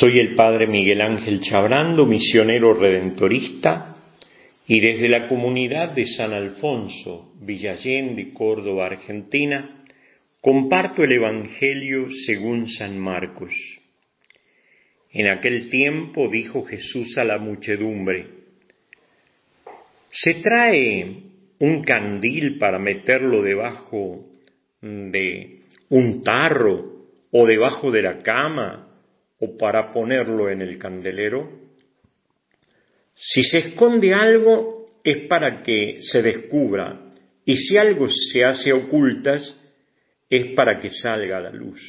Soy el Padre Miguel Ángel Chabrando, misionero redentorista, y desde la comunidad de San Alfonso, Villallén de Córdoba, Argentina, comparto el Evangelio según San Marcos. En aquel tiempo dijo Jesús a la muchedumbre, ¿se trae un candil para meterlo debajo de un tarro o debajo de la cama o para ponerlo en el candelero? Si se esconde algo es para que se descubra y si algo se hace ocultas es para que salga a la luz.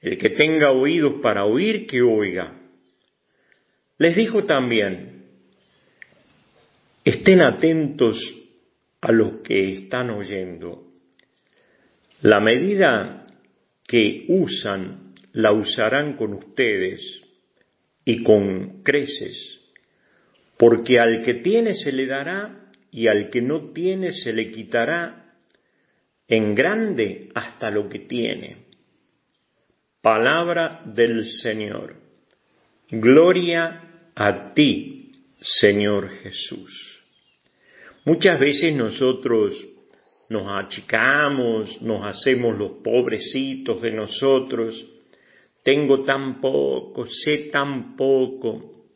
El que tenga oídos para oír, que oiga. Les dijo también, estén atentos a los que están oyendo. La medida que usan la usarán con ustedes y con creces, porque al que tiene se le dará y al que no tiene se le quitará en grande hasta lo que tiene. Palabra del Señor. Gloria a ti, Señor Jesús. Muchas veces nosotros nos achicamos, nos hacemos los pobrecitos de nosotros, tengo tan poco, sé tan poco.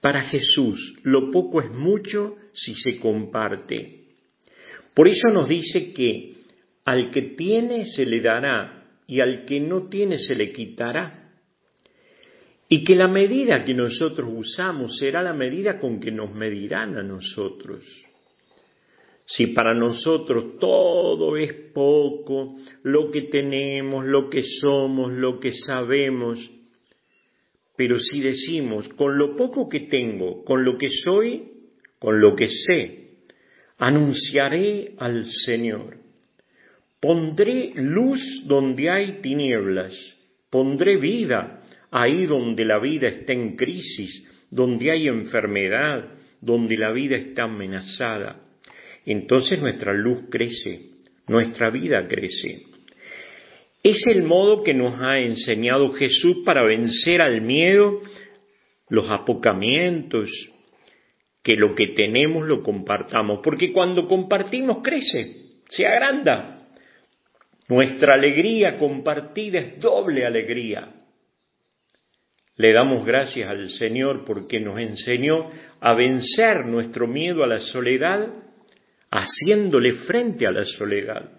Para Jesús, lo poco es mucho si se comparte. Por eso nos dice que al que tiene se le dará y al que no tiene se le quitará. Y que la medida que nosotros usamos será la medida con que nos medirán a nosotros. Si para nosotros todo es poco, lo que tenemos, lo que somos, lo que sabemos, pero si decimos, con lo poco que tengo, con lo que soy, con lo que sé, anunciaré al Señor. Pondré luz donde hay tinieblas, pondré vida ahí donde la vida está en crisis, donde hay enfermedad, donde la vida está amenazada entonces nuestra luz crece, nuestra vida crece. Es el modo que nos ha enseñado Jesús para vencer al miedo, los apocamientos, que lo que tenemos lo compartamos, porque cuando compartimos crece, se agranda. Nuestra alegría compartida es doble alegría. Le damos gracias al Señor porque nos enseñó a vencer nuestro miedo a la soledad haciéndole frente a la soledad,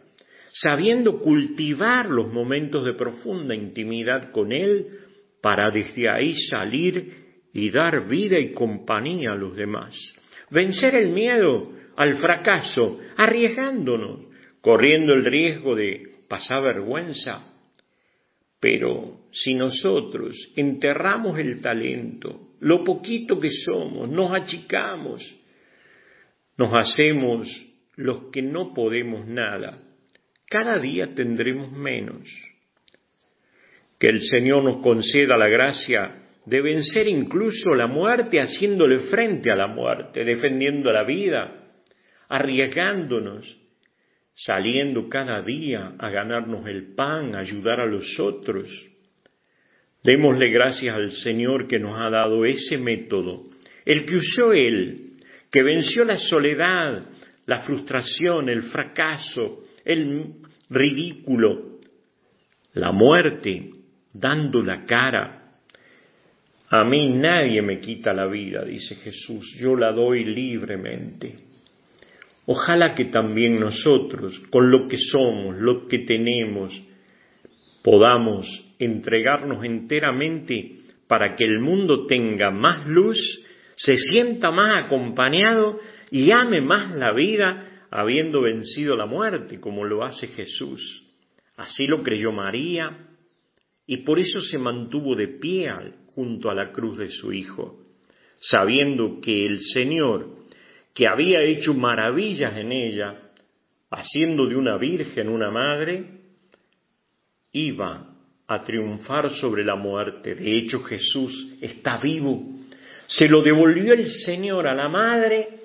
sabiendo cultivar los momentos de profunda intimidad con Él para desde ahí salir y dar vida y compañía a los demás. Vencer el miedo al fracaso, arriesgándonos, corriendo el riesgo de pasar vergüenza. Pero si nosotros enterramos el talento, lo poquito que somos, nos achicamos, nos hacemos los que no podemos nada, cada día tendremos menos. Que el Señor nos conceda la gracia de vencer incluso la muerte haciéndole frente a la muerte, defendiendo la vida, arriesgándonos, saliendo cada día a ganarnos el pan, a ayudar a los otros. Démosle gracias al Señor que nos ha dado ese método, el que usó Él que venció la soledad, la frustración, el fracaso, el ridículo, la muerte, dando la cara. A mí nadie me quita la vida, dice Jesús, yo la doy libremente. Ojalá que también nosotros, con lo que somos, lo que tenemos, podamos entregarnos enteramente para que el mundo tenga más luz se sienta más acompañado y ame más la vida habiendo vencido la muerte, como lo hace Jesús. Así lo creyó María y por eso se mantuvo de pie junto a la cruz de su Hijo, sabiendo que el Señor, que había hecho maravillas en ella, haciendo de una virgen una madre, iba a triunfar sobre la muerte. De hecho, Jesús está vivo se lo devolvió el Señor a la madre,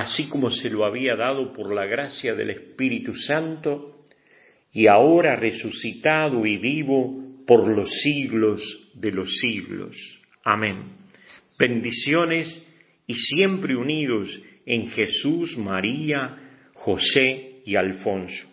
así como se lo había dado por la gracia del Espíritu Santo, y ahora resucitado y vivo, por los siglos de los siglos. Amén. Bendiciones y siempre unidos en Jesús, María, José y Alfonso.